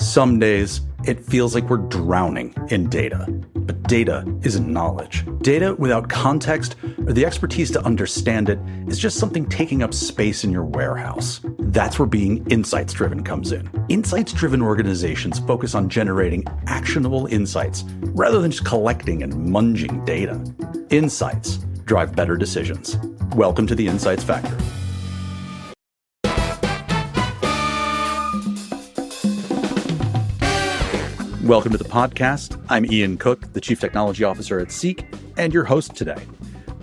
Some days, it feels like we're drowning in data. But data isn't knowledge. Data without context or the expertise to understand it is just something taking up space in your warehouse. That's where being insights driven comes in. Insights driven organizations focus on generating actionable insights rather than just collecting and munging data. Insights drive better decisions. Welcome to the Insights Factory. Welcome to the podcast. I'm Ian Cook, the Chief Technology Officer at Seek, and your host today.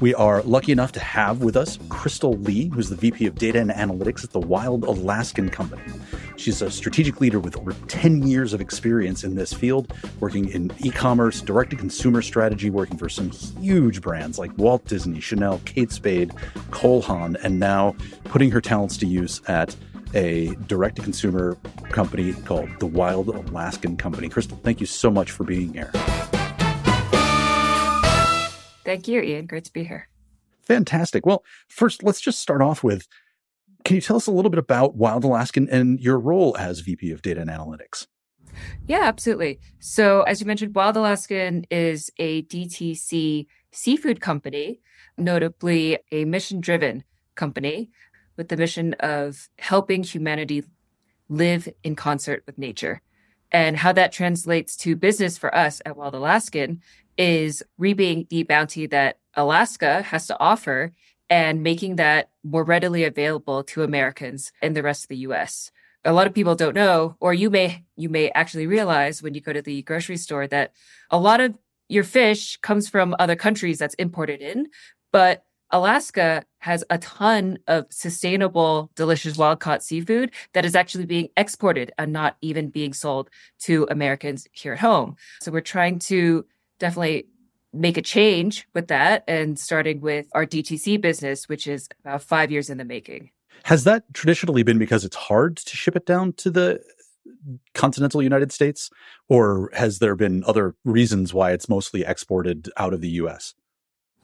We are lucky enough to have with us Crystal Lee, who's the VP of Data and Analytics at the Wild Alaskan Company. She's a strategic leader with over 10 years of experience in this field, working in e commerce, direct to consumer strategy, working for some huge brands like Walt Disney, Chanel, Kate Spade, Cole and now putting her talents to use at a direct to consumer company called the Wild Alaskan Company. Crystal, thank you so much for being here. Thank you, Ian. Great to be here. Fantastic. Well, first, let's just start off with can you tell us a little bit about Wild Alaskan and your role as VP of Data and Analytics? Yeah, absolutely. So, as you mentioned, Wild Alaskan is a DTC seafood company, notably a mission driven company with the mission of helping humanity live in concert with nature. And how that translates to business for us at Wild Alaskan is reaping the bounty that Alaska has to offer and making that more readily available to Americans in the rest of the US. A lot of people don't know, or you may you may actually realize when you go to the grocery store that a lot of your fish comes from other countries that's imported in, but Alaska has a ton of sustainable, delicious wild caught seafood that is actually being exported and not even being sold to Americans here at home. So we're trying to definitely make a change with that and starting with our DTC business, which is about five years in the making. Has that traditionally been because it's hard to ship it down to the continental United States? Or has there been other reasons why it's mostly exported out of the US?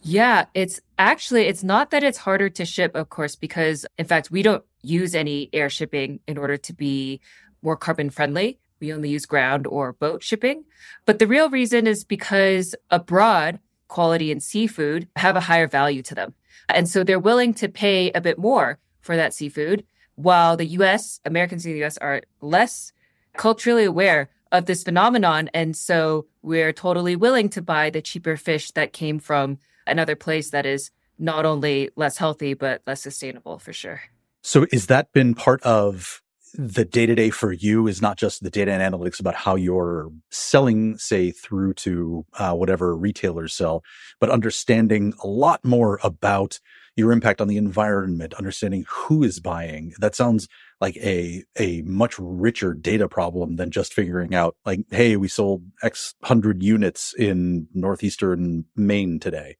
Yeah, it's actually it's not that it's harder to ship, of course, because in fact we don't use any air shipping in order to be more carbon friendly. We only use ground or boat shipping. But the real reason is because abroad, quality and seafood have a higher value to them. And so they're willing to pay a bit more for that seafood, while the US, Americans in the US are less culturally aware of this phenomenon. And so we're totally willing to buy the cheaper fish that came from another place that is not only less healthy but less sustainable for sure. So is that been part of the day to day for you is not just the data and analytics about how you're selling, say, through to uh, whatever retailers sell, but understanding a lot more about your impact on the environment, understanding who is buying. That sounds like a a much richer data problem than just figuring out like, hey, we sold X hundred units in northeastern Maine today.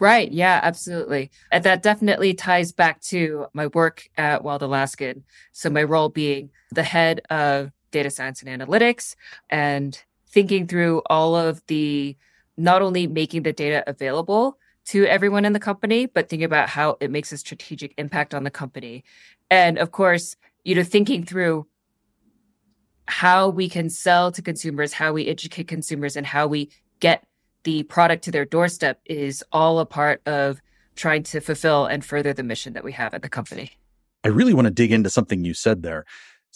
Right. Yeah, absolutely. And that definitely ties back to my work at Wild Alaskan. So my role being the head of data science and analytics and thinking through all of the not only making the data available to everyone in the company, but thinking about how it makes a strategic impact on the company. And of course, you know, thinking through how we can sell to consumers, how we educate consumers, and how we get the product to their doorstep is all a part of trying to fulfill and further the mission that we have at the company. I really want to dig into something you said there.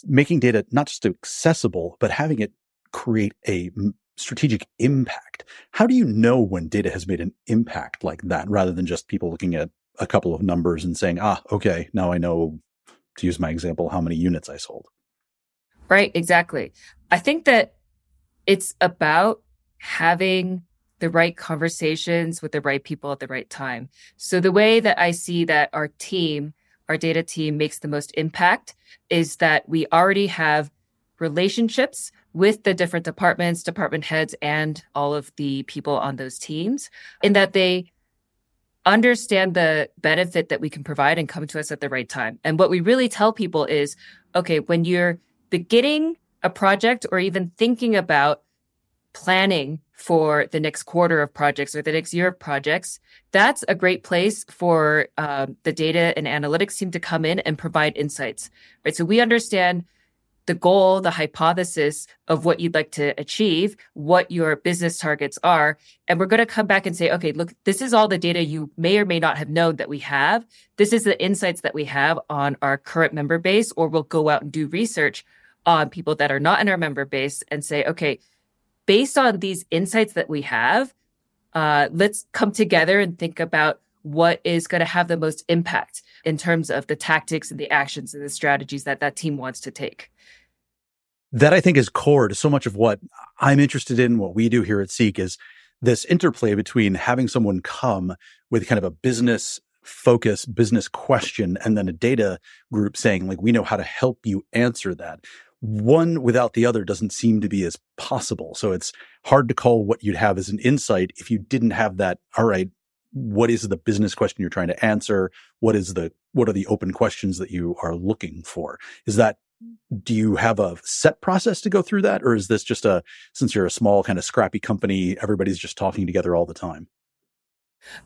Making data not just accessible, but having it create a strategic impact. How do you know when data has made an impact like that rather than just people looking at a couple of numbers and saying, ah, okay, now I know, to use my example, how many units I sold? Right, exactly. I think that it's about having the right conversations with the right people at the right time. So the way that I see that our team, our data team makes the most impact is that we already have relationships with the different departments, department heads, and all of the people on those teams, in that they understand the benefit that we can provide and come to us at the right time. And what we really tell people is okay, when you're beginning a project or even thinking about planning for the next quarter of projects or the next year of projects, that's a great place for um, the data and analytics team to come in and provide insights, right? So we understand the goal, the hypothesis of what you'd like to achieve, what your business targets are. And we're going to come back and say, okay, look, this is all the data you may or may not have known that we have. This is the insights that we have on our current member base, or we'll go out and do research on people that are not in our member base and say, okay, based on these insights that we have, uh, let's come together and think about what is going to have the most impact in terms of the tactics and the actions and the strategies that that team wants to take that I think is core to so much of what I'm interested in, what we do here at Seek is this interplay between having someone come with kind of a business focus, business question, and then a data group saying, like, we know how to help you answer that. One without the other doesn't seem to be as possible. So it's hard to call what you'd have as an insight if you didn't have that. All right, what is the business question you're trying to answer? What is the what are the open questions that you are looking for? Is that do you have a set process to go through that or is this just a since you're a small kind of scrappy company everybody's just talking together all the time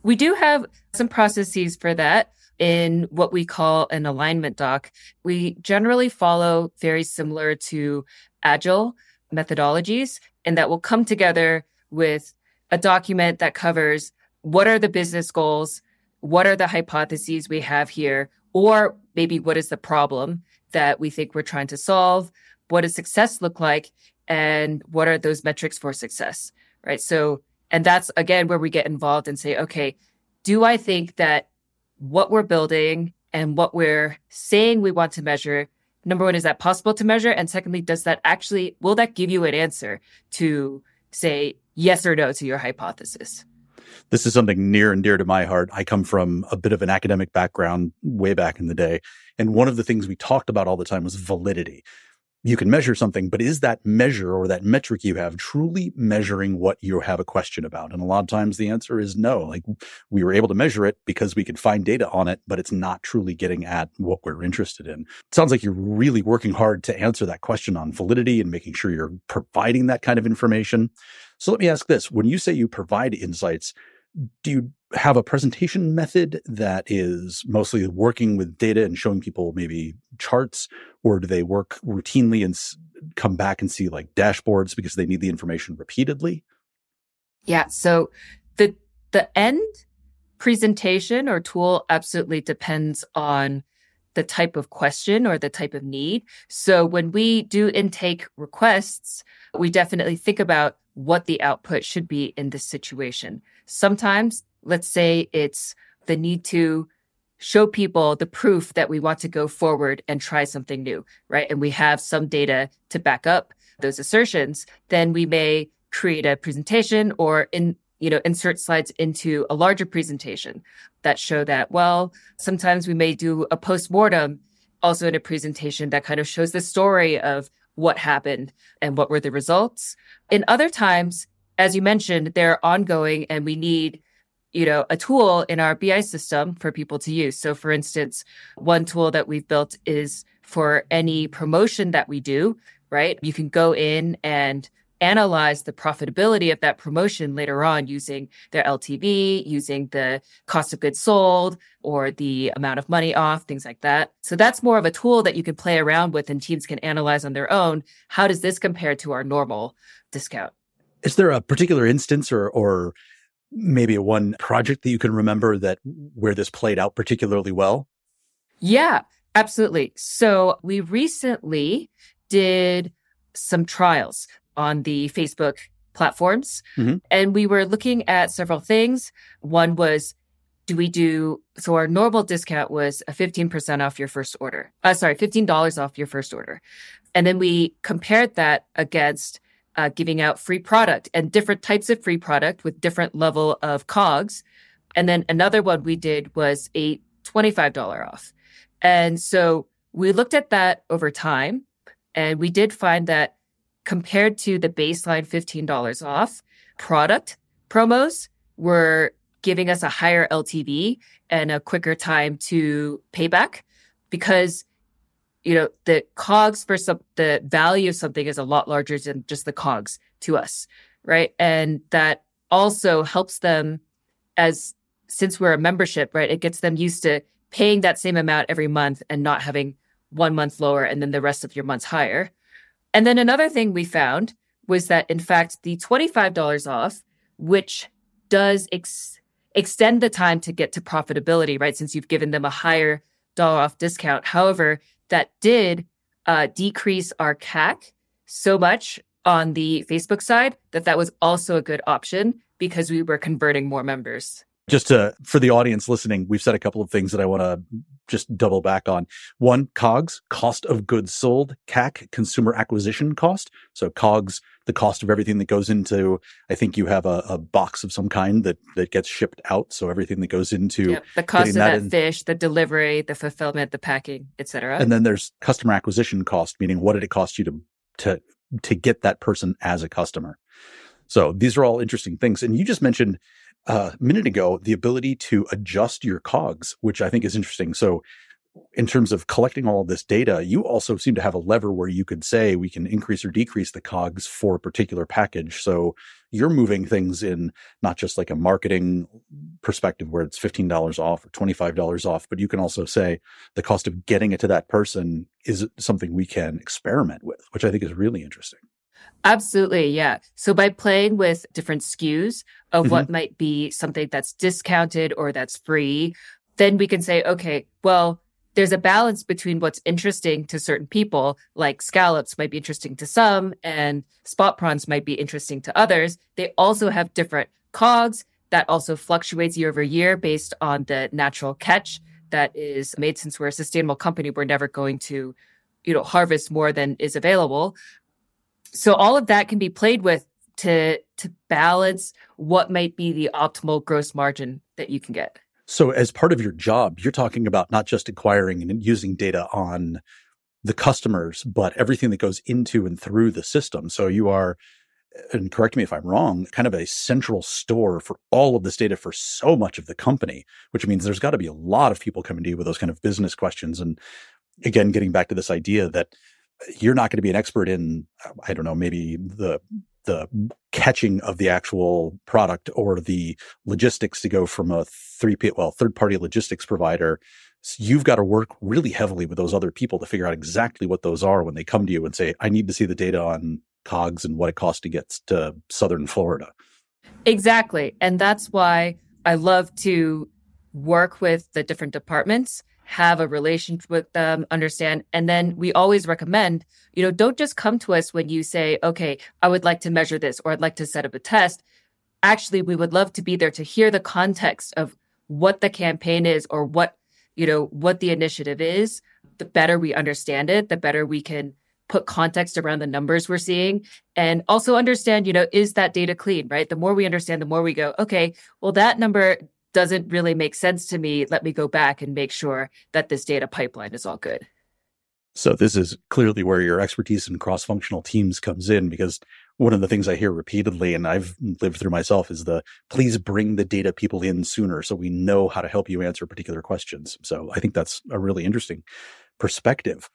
we do have some processes for that in what we call an alignment doc we generally follow very similar to agile methodologies and that will come together with a document that covers what are the business goals what are the hypotheses we have here or maybe what is the problem that we think we're trying to solve? What does success look like? And what are those metrics for success? Right. So, and that's again where we get involved and say, okay, do I think that what we're building and what we're saying we want to measure, number one, is that possible to measure? And secondly, does that actually, will that give you an answer to say yes or no to your hypothesis? This is something near and dear to my heart. I come from a bit of an academic background way back in the day. And one of the things we talked about all the time was validity. You can measure something, but is that measure or that metric you have truly measuring what you have a question about? And a lot of times the answer is no. Like we were able to measure it because we could find data on it, but it's not truly getting at what we're interested in. It sounds like you're really working hard to answer that question on validity and making sure you're providing that kind of information. So let me ask this. When you say you provide insights, do you have a presentation method that is mostly working with data and showing people maybe charts, or do they work routinely and s- come back and see like dashboards because they need the information repeatedly? Yeah. So the the end presentation or tool absolutely depends on the type of question or the type of need. So when we do intake requests, we definitely think about what the output should be in this situation. Sometimes, let's say it's the need to show people the proof that we want to go forward and try something new, right? And we have some data to back up those assertions, then we may create a presentation or in you know insert slides into a larger presentation that show that well sometimes we may do a post-mortem also in a presentation that kind of shows the story of what happened and what were the results. In other times, as you mentioned, they're ongoing and we need you know a tool in our bi system for people to use so for instance one tool that we've built is for any promotion that we do right you can go in and analyze the profitability of that promotion later on using their LTV, using the cost of goods sold or the amount of money off, things like that. So that's more of a tool that you can play around with and teams can analyze on their own. How does this compare to our normal discount? Is there a particular instance or, or maybe a one project that you can remember that where this played out particularly well? Yeah, absolutely. So we recently did some trials on the Facebook platforms. Mm-hmm. And we were looking at several things. One was, do we do, so our normal discount was a 15% off your first order. Uh, sorry, $15 off your first order. And then we compared that against uh, giving out free product and different types of free product with different level of cogs. And then another one we did was a $25 off. And so we looked at that over time and we did find that compared to the baseline $15 off product promos were giving us a higher LTV and a quicker time to payback because you know the cogs for some the value of something is a lot larger than just the cogs to us right and that also helps them as since we're a membership right it gets them used to paying that same amount every month and not having one month lower and then the rest of your months higher. And then another thing we found was that in fact the $25 off, which does ex- extend the time to get to profitability, right? Since you've given them a higher dollar off discount. However, that did uh, decrease our CAC so much on the Facebook side that that was also a good option because we were converting more members. Just to, for the audience listening, we've said a couple of things that I want to just double back on. One, COGS, cost of goods sold, CAC, consumer acquisition cost. So COGS, the cost of everything that goes into, I think you have a, a box of some kind that, that gets shipped out. So everything that goes into yep. the cost of that, that fish, the delivery, the fulfillment, the packing, etc. And then there's customer acquisition cost, meaning what did it cost you to, to, to get that person as a customer? So these are all interesting things. And you just mentioned uh, a minute ago the ability to adjust your cogs, which I think is interesting. So, in terms of collecting all of this data, you also seem to have a lever where you could say we can increase or decrease the cogs for a particular package. So you're moving things in not just like a marketing perspective where it's $15 off or $25 off, but you can also say the cost of getting it to that person is something we can experiment with, which I think is really interesting. Absolutely. Yeah. So by playing with different SKUs of mm-hmm. what might be something that's discounted or that's free, then we can say, okay, well, there's a balance between what's interesting to certain people, like scallops might be interesting to some and spot prawns might be interesting to others. They also have different cogs that also fluctuates year over year based on the natural catch that is made since we're a sustainable company. We're never going to, you know, harvest more than is available so all of that can be played with to to balance what might be the optimal gross margin that you can get. So as part of your job, you're talking about not just acquiring and using data on the customers, but everything that goes into and through the system. So you are and correct me if I'm wrong, kind of a central store for all of this data for so much of the company, which means there's got to be a lot of people coming to you with those kind of business questions. And again, getting back to this idea that uh, you're not going to be an expert in uh, i don't know maybe the the catching of the actual product or the logistics to go from a three well third party logistics provider so you've got to work really heavily with those other people to figure out exactly what those are when they come to you and say i need to see the data on cogs and what it costs to get to southern florida. Exactly and that's why i love to work with the different departments have a relationship with them, understand. And then we always recommend, you know, don't just come to us when you say, okay, I would like to measure this or I'd like to set up a test. Actually, we would love to be there to hear the context of what the campaign is or what, you know, what the initiative is. The better we understand it, the better we can put context around the numbers we're seeing and also understand, you know, is that data clean, right? The more we understand, the more we go, okay, well, that number doesn't really make sense to me. Let me go back and make sure that this data pipeline is all good. So this is clearly where your expertise in cross-functional teams comes in because one of the things I hear repeatedly and I've lived through myself is the please bring the data people in sooner so we know how to help you answer particular questions. So I think that's a really interesting perspective.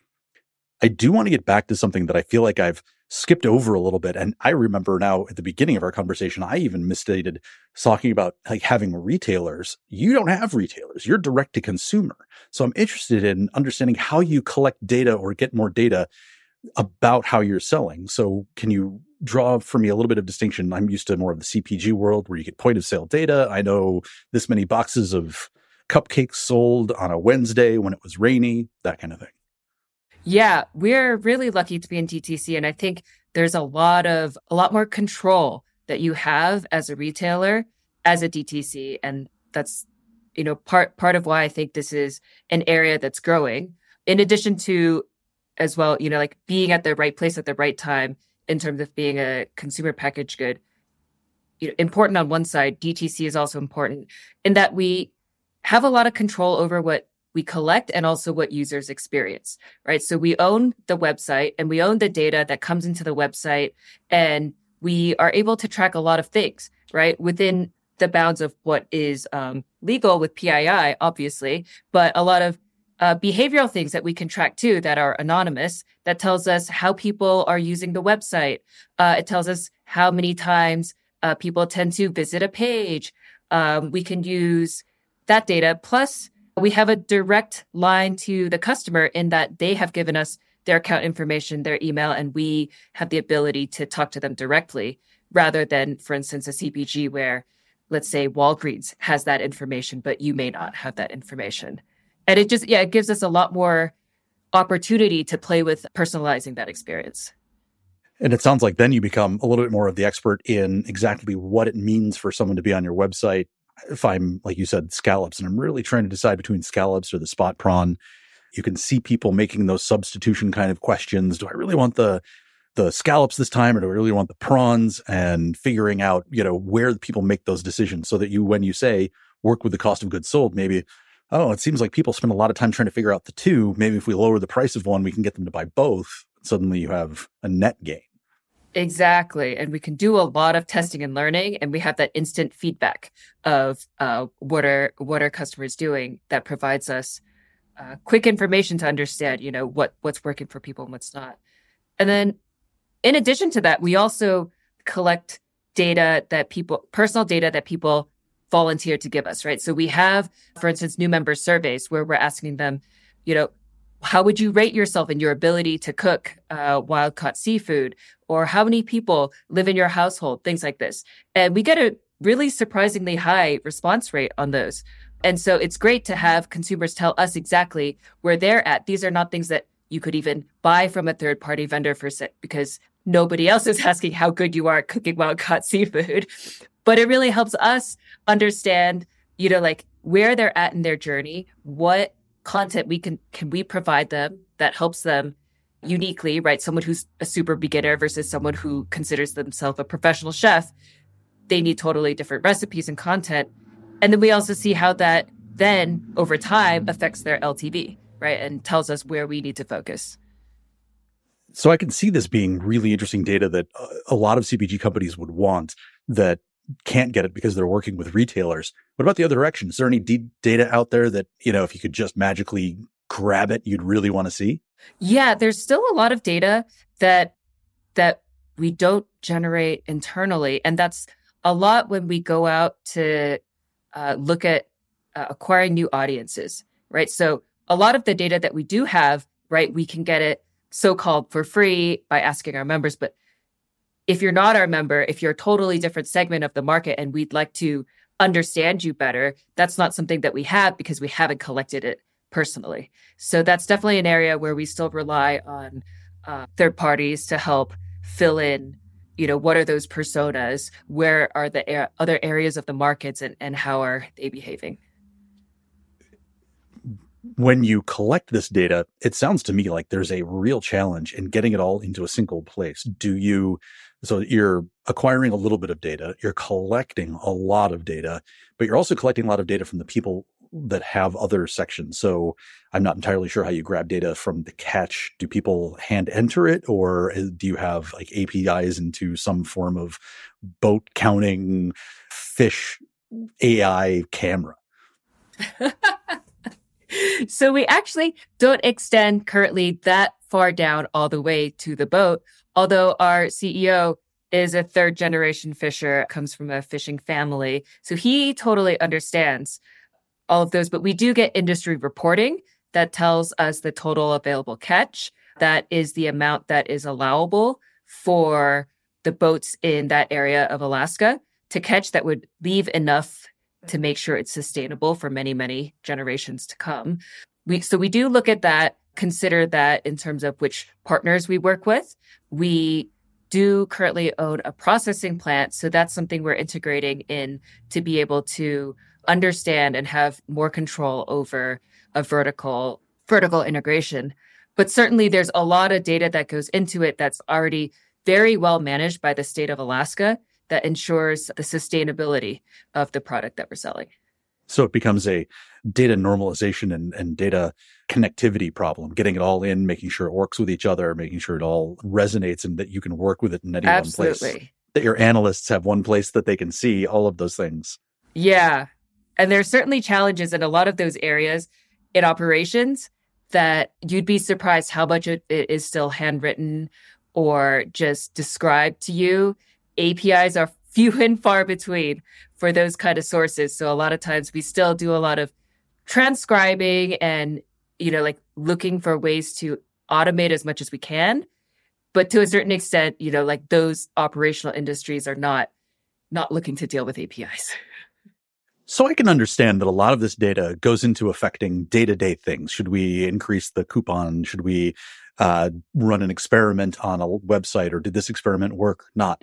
I do want to get back to something that I feel like I've skipped over a little bit. And I remember now at the beginning of our conversation, I even misstated talking about like having retailers. You don't have retailers. You're direct to consumer. So I'm interested in understanding how you collect data or get more data about how you're selling. So can you draw for me a little bit of distinction? I'm used to more of the CPG world where you get point of sale data. I know this many boxes of cupcakes sold on a Wednesday when it was rainy, that kind of thing. Yeah, we're really lucky to be in DTC. And I think there's a lot of, a lot more control that you have as a retailer, as a DTC. And that's, you know, part, part of why I think this is an area that's growing. In addition to, as well, you know, like being at the right place at the right time in terms of being a consumer packaged good. You know, important on one side, DTC is also important in that we have a lot of control over what we collect and also what users experience, right? So we own the website and we own the data that comes into the website and we are able to track a lot of things, right? Within the bounds of what is um, legal with PII, obviously, but a lot of uh, behavioral things that we can track too that are anonymous that tells us how people are using the website. Uh, it tells us how many times uh, people tend to visit a page. Um, we can use that data plus we have a direct line to the customer in that they have given us their account information, their email, and we have the ability to talk to them directly rather than, for instance, a CPG where, let's say, Walgreens has that information, but you may not have that information. And it just, yeah, it gives us a lot more opportunity to play with personalizing that experience. And it sounds like then you become a little bit more of the expert in exactly what it means for someone to be on your website. If I'm, like you said, scallops, and I'm really trying to decide between scallops or the spot prawn, you can see people making those substitution kind of questions. Do I really want the the scallops this time or do I really want the prawns and figuring out, you know, where people make those decisions so that you, when you say work with the cost of goods sold, maybe, oh, it seems like people spend a lot of time trying to figure out the two. Maybe if we lower the price of one, we can get them to buy both. Suddenly you have a net gain. Exactly. And we can do a lot of testing and learning and we have that instant feedback of uh, what are what are customers doing that provides us uh, quick information to understand, you know, what what's working for people and what's not. And then in addition to that, we also collect data that people personal data that people volunteer to give us, right? So we have, for instance, new member surveys where we're asking them, you know, how would you rate yourself in your ability to cook uh, wild caught seafood? Or how many people live in your household? Things like this. And we get a really surprisingly high response rate on those. And so it's great to have consumers tell us exactly where they're at. These are not things that you could even buy from a third party vendor for because nobody else is asking how good you are at cooking wild caught seafood. But it really helps us understand, you know, like where they're at in their journey, what content we can can we provide them that helps them uniquely, right? Someone who's a super beginner versus someone who considers themselves a professional chef, they need totally different recipes and content. And then we also see how that then over time affects their LTV, right? And tells us where we need to focus. So I can see this being really interesting data that uh, a lot of CPG companies would want that can't get it because they're working with retailers. What about the other direction? Is there any d- data out there that, you know, if you could just magically grab it, you'd really want to see? Yeah, there's still a lot of data that that we don't generate internally, and that's a lot when we go out to uh, look at uh, acquiring new audiences, right? So a lot of the data that we do have, right, we can get it so-called for free by asking our members, but if you're not our member, if you're a totally different segment of the market and we'd like to understand you better, that's not something that we have because we haven't collected it personally. So that's definitely an area where we still rely on uh, third parties to help fill in you know what are those personas? Where are the a- other areas of the markets and, and how are they behaving? When you collect this data it sounds to me like there's a real challenge in getting it all into a single place. Do you so you're acquiring a little bit of data, you're collecting a lot of data, but you're also collecting a lot of data from the people that have other sections. So I'm not entirely sure how you grab data from the catch. Do people hand enter it or uh, do you have like APIs into some form of boat counting fish AI camera? so we actually don't extend currently that far down all the way to the boat although our CEO is a third generation fisher, comes from a fishing family. So he totally understands all of those. But we do get industry reporting that tells us the total available catch. That is the amount that is allowable for the boats in that area of Alaska to catch that would leave enough to make sure it's sustainable for many, many generations to come. We, so we do look at that consider that in terms of which partners we work with. We do currently own a processing plant. So that's something we're integrating in to be able to understand and have more control over a vertical vertical integration. But certainly there's a lot of data that goes into it that's already very well managed by the state of Alaska that ensures the sustainability of the product that we're selling. So it becomes a data normalization and, and data connectivity problem, getting it all in, making sure it works with each other, making sure it all resonates and that you can work with it in any Absolutely. one place. That your analysts have one place that they can see all of those things. Yeah. And there's certainly challenges in a lot of those areas in operations that you'd be surprised how much it is still handwritten or just described to you. APIs are few and far between for those kind of sources. So a lot of times we still do a lot of transcribing and, you know, like looking for ways to automate as much as we can. But to a certain extent, you know, like those operational industries are not not looking to deal with APIs. So I can understand that a lot of this data goes into affecting day to day things. Should we increase the coupon? Should we uh, run an experiment on a website or did this experiment work? Not.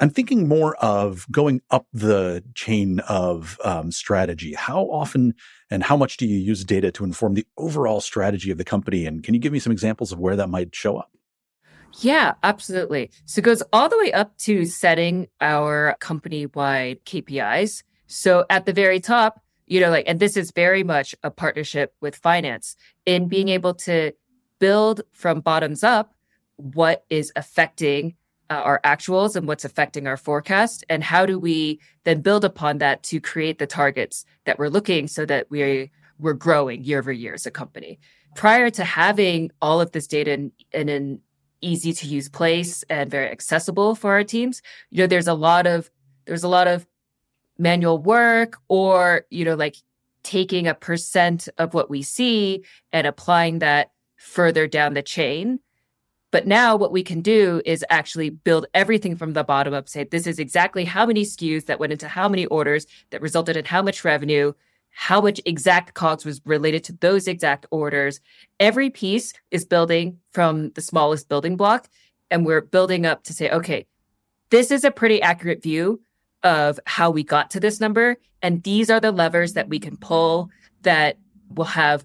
I'm thinking more of going up the chain of um, strategy. How often and how much do you use data to inform the overall strategy of the company? And can you give me some examples of where that might show up? Yeah, absolutely. So it goes all the way up to setting our company wide KPIs. So at the very top, you know, like, and this is very much a partnership with finance in being able to build from bottoms up what is affecting uh, our actuals and what's affecting our forecast. And how do we then build upon that to create the targets that we're looking so that we we're growing year over year as a company? Prior to having all of this data in, in an easy to use place and very accessible for our teams you know there's a lot of there's a lot of manual work or, you know, like taking a percent of what we see and applying that further down the chain. But now what we can do is actually build everything from the bottom up, say, this is exactly how many SKUs that went into how many orders that resulted in how much revenue, how much exact COGS was related to those exact orders. Every piece is building from the smallest building block. And we're building up to say, okay, this is a pretty accurate view of how we got to this number. And these are the levers that we can pull that will have,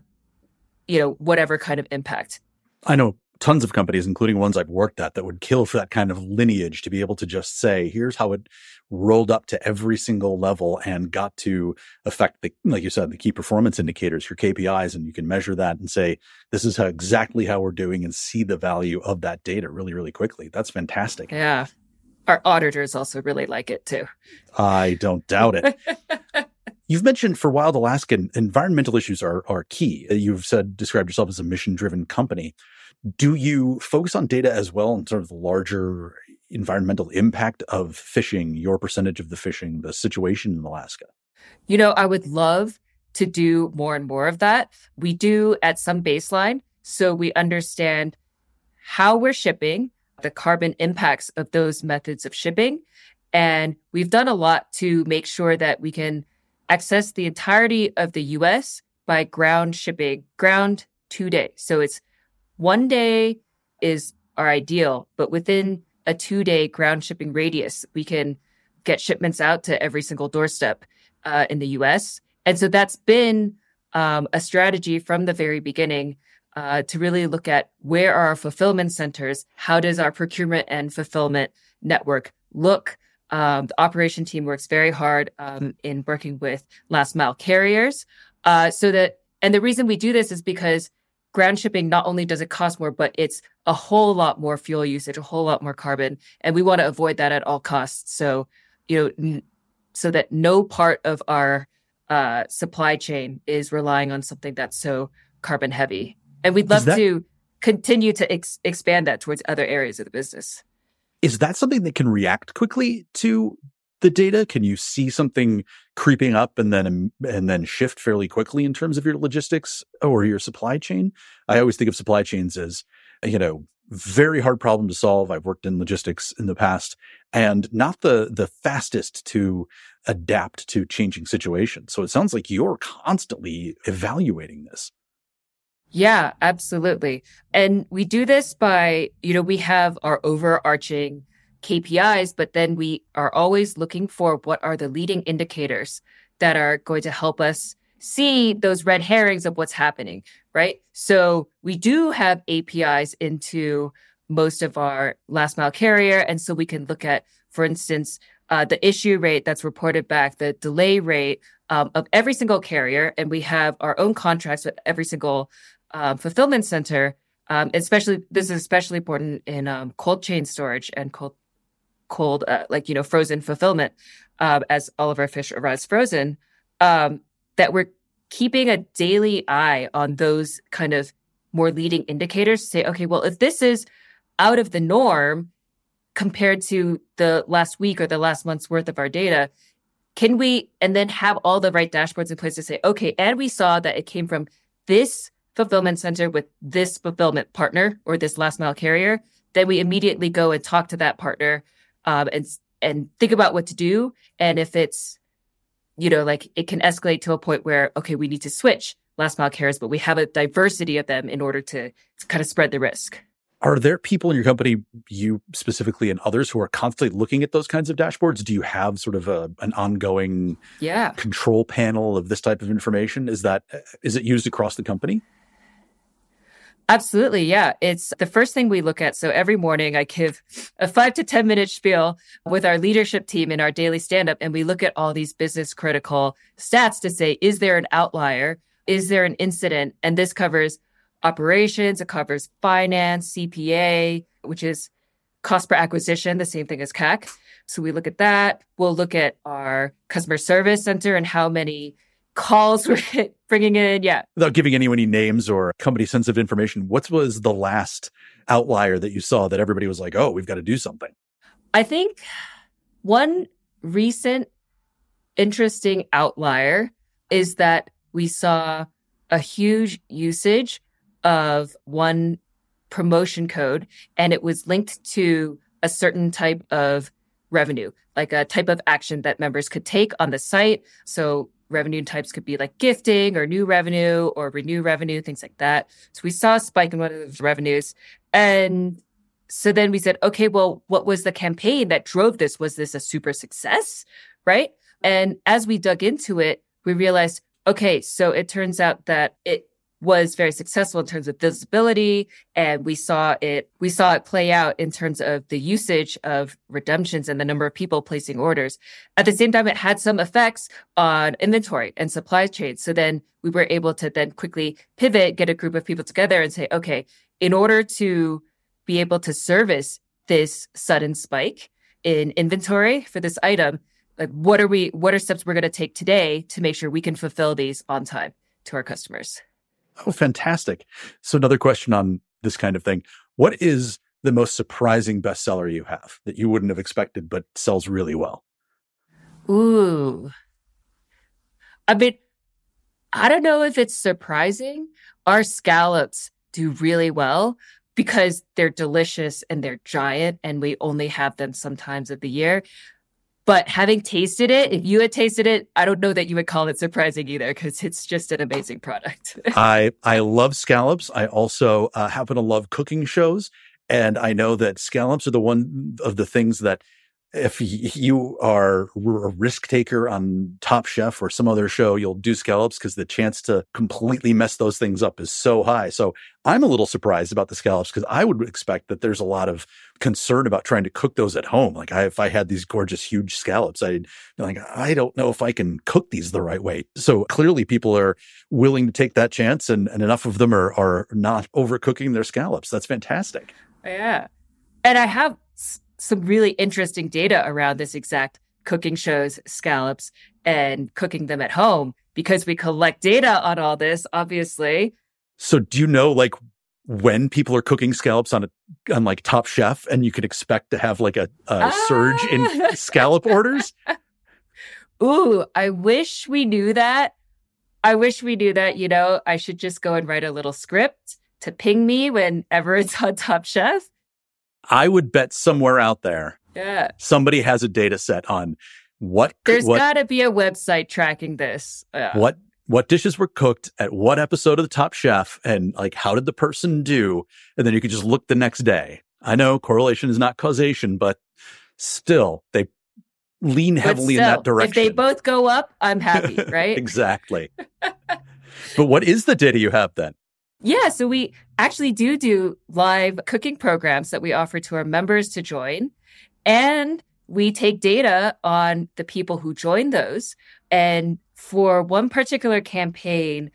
you know, whatever kind of impact. I know tons of companies, including ones I've worked at, that would kill for that kind of lineage to be able to just say, here's how it rolled up to every single level and got to affect the, like you said, the key performance indicators, your KPIs, and you can measure that and say, this is how exactly how we're doing and see the value of that data really, really quickly. That's fantastic. Yeah our auditors also really like it too. I don't doubt it. You've mentioned for Wild Alaskan, environmental issues are, are key. You've said, described yourself as a mission driven company. Do you focus on data as well in sort of the larger environmental impact of fishing, your percentage of the fishing, the situation in Alaska? You know, I would love to do more and more of that. We do at some baseline. So we understand how we're shipping, the carbon impacts of those methods of shipping. And we've done a lot to make sure that we can access the entirety of the US by ground shipping, ground two days. So it's one day is our ideal, but within a two day ground shipping radius, we can get shipments out to every single doorstep uh, in the US. And so that's been um, a strategy from the very beginning uh, to really look at where are our fulfillment centers? How does our procurement and fulfillment network look? Um, the operation team works very hard um, in working with last mile carriers uh, so that, and the reason we do this is because ground shipping not only does it cost more, but it's a whole lot more fuel usage, a whole lot more carbon, and we want to avoid that at all costs. So, you know, n- so that no part of our uh, supply chain is relying on something that's so carbon heavy. And we'd love that, to continue to ex- expand that towards other areas of the business. Is that something that can react quickly to the data? Can you see something creeping up and then and then shift fairly quickly in terms of your logistics or your supply chain? I always think of supply chains as you know very hard problem to solve. I've worked in logistics in the past and not the the fastest to adapt to changing situations. So it sounds like you're constantly evaluating this. Yeah, absolutely. And we do this by, you know, we have our overarching KPIs, but then we are always looking for what are the leading indicators that are going to help us see those red herrings of what's happening, right? So we do have APIs into most of our last mile carrier. And so we can look at, for instance, uh, the issue rate that's reported back, the delay rate um, of every single carrier. And we have our own contracts with every single um, fulfillment center, um, especially this is especially important in um, cold chain storage and cold, cold uh, like you know frozen fulfillment, uh, as all of our fish arrives frozen. Um, that we're keeping a daily eye on those kind of more leading indicators to say, okay, well, if this is out of the norm compared to the last week or the last month's worth of our data, can we, and then have all the right dashboards in place to say, okay, and we saw that it came from this fulfillment center with this fulfillment partner or this last mile carrier, then we immediately go and talk to that partner um, and and think about what to do. And if it's, you know, like it can escalate to a point where okay, we need to switch last mile carriers, but we have a diversity of them in order to, to kind of spread the risk. Are there people in your company, you specifically and others, who are constantly looking at those kinds of dashboards? Do you have sort of a, an ongoing yeah. control panel of this type of information? Is that is it used across the company? Absolutely. Yeah. It's the first thing we look at. So every morning I give a five to 10 minute spiel with our leadership team in our daily stand up. And we look at all these business critical stats to say, is there an outlier? Is there an incident? And this covers operations. It covers finance, CPA, which is cost per acquisition, the same thing as CAC. So we look at that. We'll look at our customer service center and how many calls we're bringing in. Yeah. Without giving anyone any names or company sensitive information, what was the last outlier that you saw that everybody was like, oh, we've got to do something? I think one recent interesting outlier is that we saw a huge usage of one promotion code and it was linked to a certain type of revenue, like a type of action that members could take on the site. So revenue types could be like gifting or new revenue or renew revenue, things like that. So we saw a spike in one of those revenues. And so then we said, okay, well, what was the campaign that drove this? Was this a super success? Right. And as we dug into it, we realized, okay, so it turns out that it was very successful in terms of visibility and we saw it we saw it play out in terms of the usage of redemptions and the number of people placing orders. At the same time it had some effects on inventory and supply chain. So then we were able to then quickly pivot get a group of people together and say okay in order to be able to service this sudden spike in inventory for this item like what are we what are steps we're going to take today to make sure we can fulfill these on time to our customers Oh, fantastic. So, another question on this kind of thing. What is the most surprising bestseller you have that you wouldn't have expected but sells really well? Ooh. I mean, I don't know if it's surprising. Our scallops do really well because they're delicious and they're giant, and we only have them sometimes of the year. But having tasted it, if you had tasted it, I don't know that you would call it surprising either because it's just an amazing product. I I love scallops. I also uh, happen to love cooking shows, and I know that scallops are the one of the things that if you are a risk taker on Top Chef or some other show, you'll do scallops because the chance to completely mess those things up is so high. So I'm a little surprised about the scallops because I would expect that there's a lot of concern about trying to cook those at home. Like I, if I had these gorgeous, huge scallops, I'd be like, I don't know if I can cook these the right way. So clearly people are willing to take that chance and, and enough of them are, are not overcooking their scallops. That's fantastic. Yeah. And I have some really interesting data around this exact cooking shows scallops and cooking them at home because we collect data on all this, obviously. So do you know like when people are cooking scallops on a on like Top Chef and you could expect to have like a, a ah! surge in scallop orders? Ooh, I wish we knew that. I wish we knew that, you know, I should just go and write a little script to ping me whenever it's on Top Chef. I would bet somewhere out there, yeah, somebody has a data set on what. There's got to be a website tracking this. Yeah. What what dishes were cooked at what episode of the Top Chef, and like how did the person do, and then you could just look the next day. I know correlation is not causation, but still they lean heavily still, in that direction. If they both go up, I'm happy, right? exactly. but what is the data you have then? Yeah, so we actually do do live cooking programs that we offer to our members to join. And we take data on the people who join those. And for one particular campaign,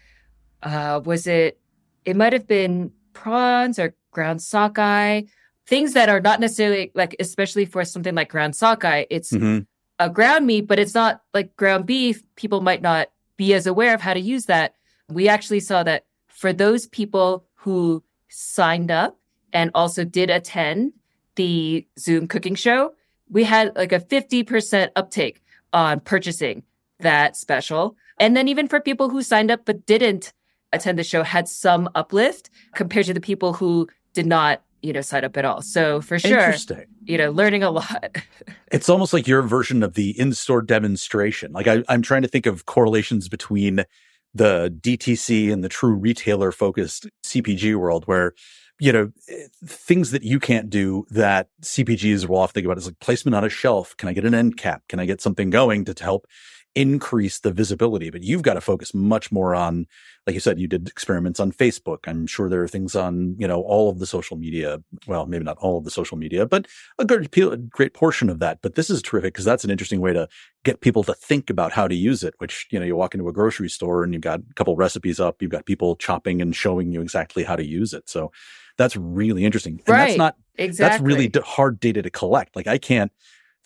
uh, was it, it might have been prawns or ground sockeye, things that are not necessarily like, especially for something like ground sockeye, it's mm-hmm. a ground meat, but it's not like ground beef. People might not be as aware of how to use that. We actually saw that for those people who signed up and also did attend the Zoom cooking show, we had like a 50% uptake on purchasing that special. And then even for people who signed up but didn't attend the show had some uplift compared to the people who did not you know sign up at all so for sure Interesting. you know learning a lot it's almost like your version of the in-store demonstration like I, i'm trying to think of correlations between the dtc and the true retailer focused cpg world where you know eh, things that you can't do that cpgs will often think about is like placement on a shelf. Can i get an end cap? Can i get something going to help increase the visibility, but you've got to focus much more on, like you said, you did experiments on Facebook. I'm sure there are things on, you know, all of the social media. Well, maybe not all of the social media, but a good, a great portion of that. But this is terrific because that's an interesting way to get people to think about how to use it, which, you know, you walk into a grocery store and you've got a couple recipes up, you've got people chopping and showing you exactly how to use it. So that's really interesting. And right. that's not, exactly. that's really hard data to collect. Like I can't,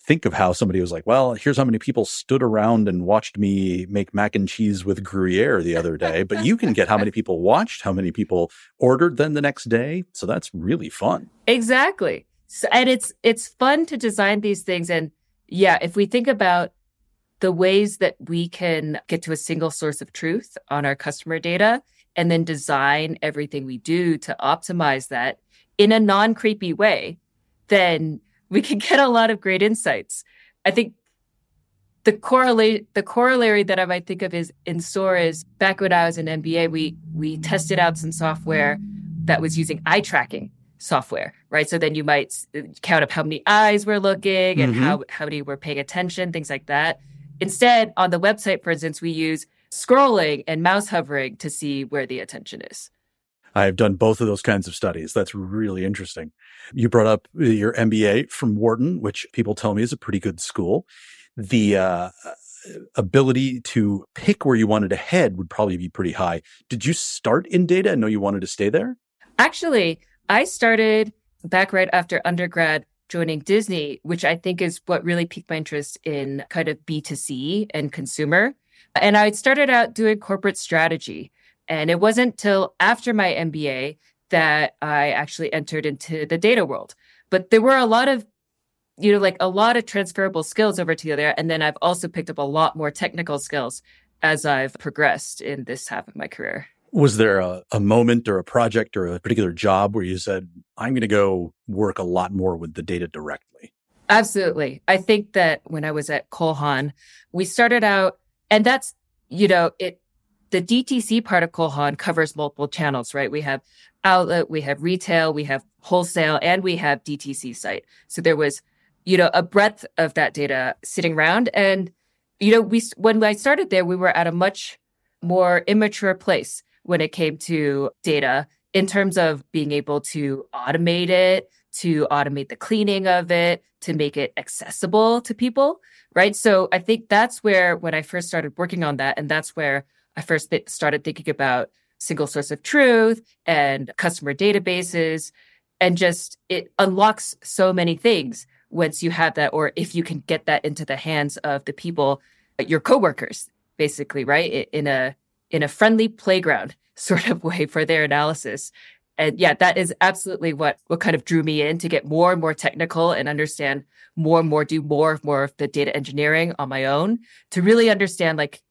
think of how somebody was like, well, here's how many people stood around and watched me make mac and cheese with Gruyere the other day. But you can get how many people watched, how many people ordered then the next day. So that's really fun. Exactly. So, and it's it's fun to design these things. And yeah, if we think about the ways that we can get to a single source of truth on our customer data and then design everything we do to optimize that in a non creepy way, then we can get a lot of great insights. I think the correlate the corollary that I might think of is in SOAR is back when I was in MBA, we we tested out some software that was using eye tracking software, right? So then you might count up how many eyes were looking and mm-hmm. how how many were paying attention, things like that. Instead, on the website, for instance, we use scrolling and mouse hovering to see where the attention is. I've done both of those kinds of studies. That's really interesting. You brought up your MBA from Wharton, which people tell me is a pretty good school. The uh, ability to pick where you wanted to head would probably be pretty high. Did you start in data and know you wanted to stay there? Actually, I started back right after undergrad joining Disney, which I think is what really piqued my interest in kind of B2C and consumer. And I started out doing corporate strategy. And it wasn't till after my MBA that I actually entered into the data world. But there were a lot of, you know, like a lot of transferable skills over to there. And then I've also picked up a lot more technical skills as I've progressed in this half of my career. Was there a, a moment or a project or a particular job where you said, I'm going to go work a lot more with the data directly? Absolutely. I think that when I was at Cole Haan, we started out, and that's, you know, it the DTC part of Cole Haan covers multiple channels, right? We have outlet, we have retail, we have wholesale, and we have DTC site. So there was, you know, a breadth of that data sitting around. And, you know, we, when I started there, we were at a much more immature place when it came to data in terms of being able to automate it, to automate the cleaning of it, to make it accessible to people, right? So I think that's where, when I first started working on that, and that's where I first started thinking about single source of truth and customer databases. And just it unlocks so many things once you have that, or if you can get that into the hands of the people, your coworkers, basically, right? In a in a friendly playground sort of way for their analysis. And yeah, that is absolutely what what kind of drew me in to get more and more technical and understand more and more, do more and more of the data engineering on my own to really understand like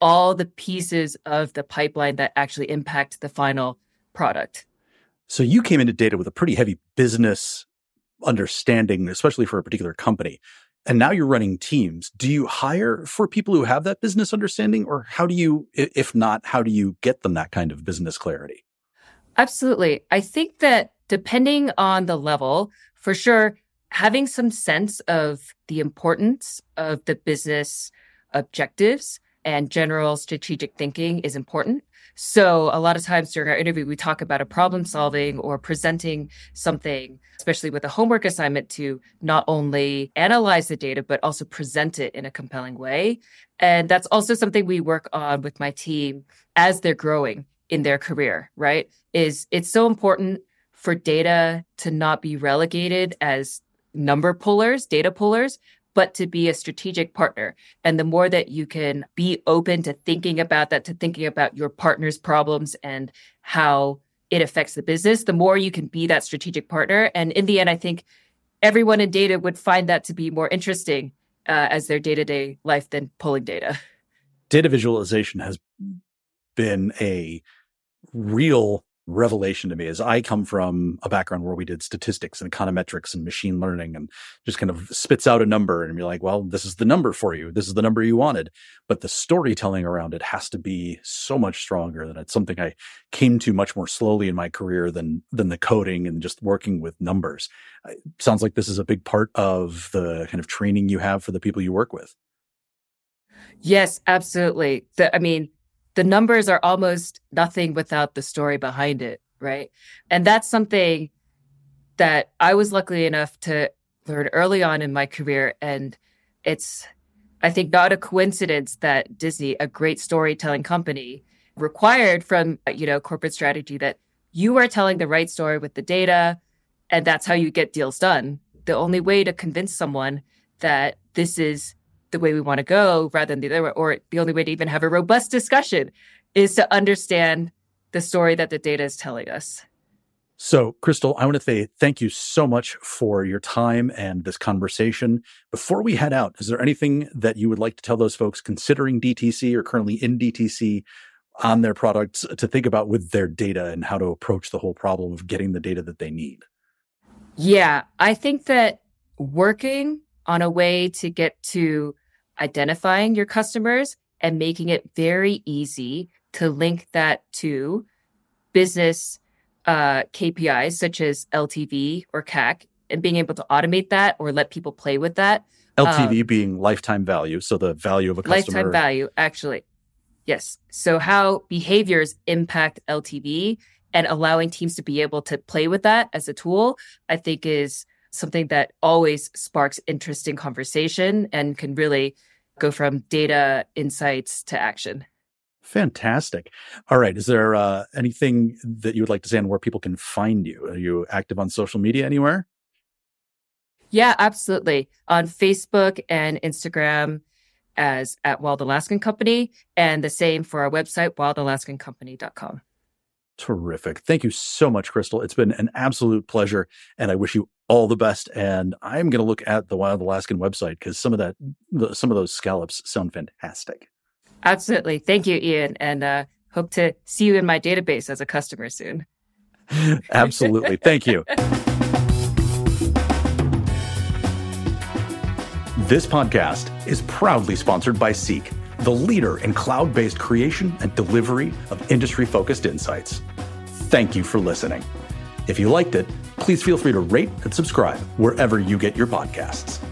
all the pieces of the pipeline that actually impact the final product. So you came into data with a pretty heavy business understanding, especially for a particular company. And now you're running teams. Do you hire for people who have that business understanding? Or how do you, if not, how do you get them that kind of business clarity? Absolutely. I think that depending on the level, for sure, having some sense of the importance of the business objectives and general strategic thinking is important. So a lot of times during our interview, we talk about a problem solving or presenting something, especially with a homework assignment to not only analyze the data, but also present it in a compelling way. And that's also something we work on with my team as they're growing in their career, right? Is it's so important for data to not be relegated as number pullers, data pullers, but to be a strategic partner. And the more that you can be open to thinking about that, to thinking about your partner's problems and how it affects the business, the more you can be that strategic partner. And in the end, I think everyone in data would find that to be more interesting uh, as their day to day life than pulling data. Data visualization has been a real revelation to me is I come from a background where we did statistics and econometrics and machine learning and just kind of spits out a number and you're like, well, this is the number for you. This is the number you wanted. But the storytelling around it has to be so much stronger that it's something I came to much more slowly in my career than than the coding and just working with numbers. It sounds like this is a big part of the kind of training you have for the people you work with. Yes, absolutely. The, I mean, the numbers are almost nothing without the story behind it, right? And that's something that I was lucky enough to learn early on in my career. And it's, I think, not a coincidence that Disney, a great storytelling company, required from, you know, corporate strategy that you are telling the right story with the data, and that's how you get deals done. The only way to convince someone that this is the way we want to go rather than the other way, or the only way to even have a robust discussion is to understand the story that the data is telling us. So, Crystal, I want to say thank you so much for your time and this conversation. Before we head out, is there anything that you would like to tell those folks considering DTC or currently in DTC on their products to think about with their data and how to approach the whole problem of getting the data that they need? Yeah, I think that working on a way to get to identifying your customers and making it very easy to link that to business uh, KPIs such as LTV or CAC and being able to automate that or let people play with that. LTV um, being lifetime value, so the value of a customer. Lifetime value, actually. Yes. So how behaviors impact LTV and allowing teams to be able to play with that as a tool, I think is something that always sparks interesting conversation and can really go from data insights to action. Fantastic. All right. Is there uh, anything that you would like to say on where people can find you? Are you active on social media anywhere? Yeah, absolutely. On Facebook and Instagram as at Wild Alaskan Company, and the same for our website, wildalaskancompany.com. Terrific. Thank you so much, Crystal. It's been an absolute pleasure, and I wish you all the best. And I'm going to look at the Wild Alaskan website because some of that, some of those scallops sound fantastic. Absolutely. Thank you, Ian, and uh, hope to see you in my database as a customer soon. Absolutely. Thank you. This podcast is proudly sponsored by Seek, the leader in cloud based creation and delivery of industry focused insights. Thank you for listening. If you liked it, please feel free to rate and subscribe wherever you get your podcasts.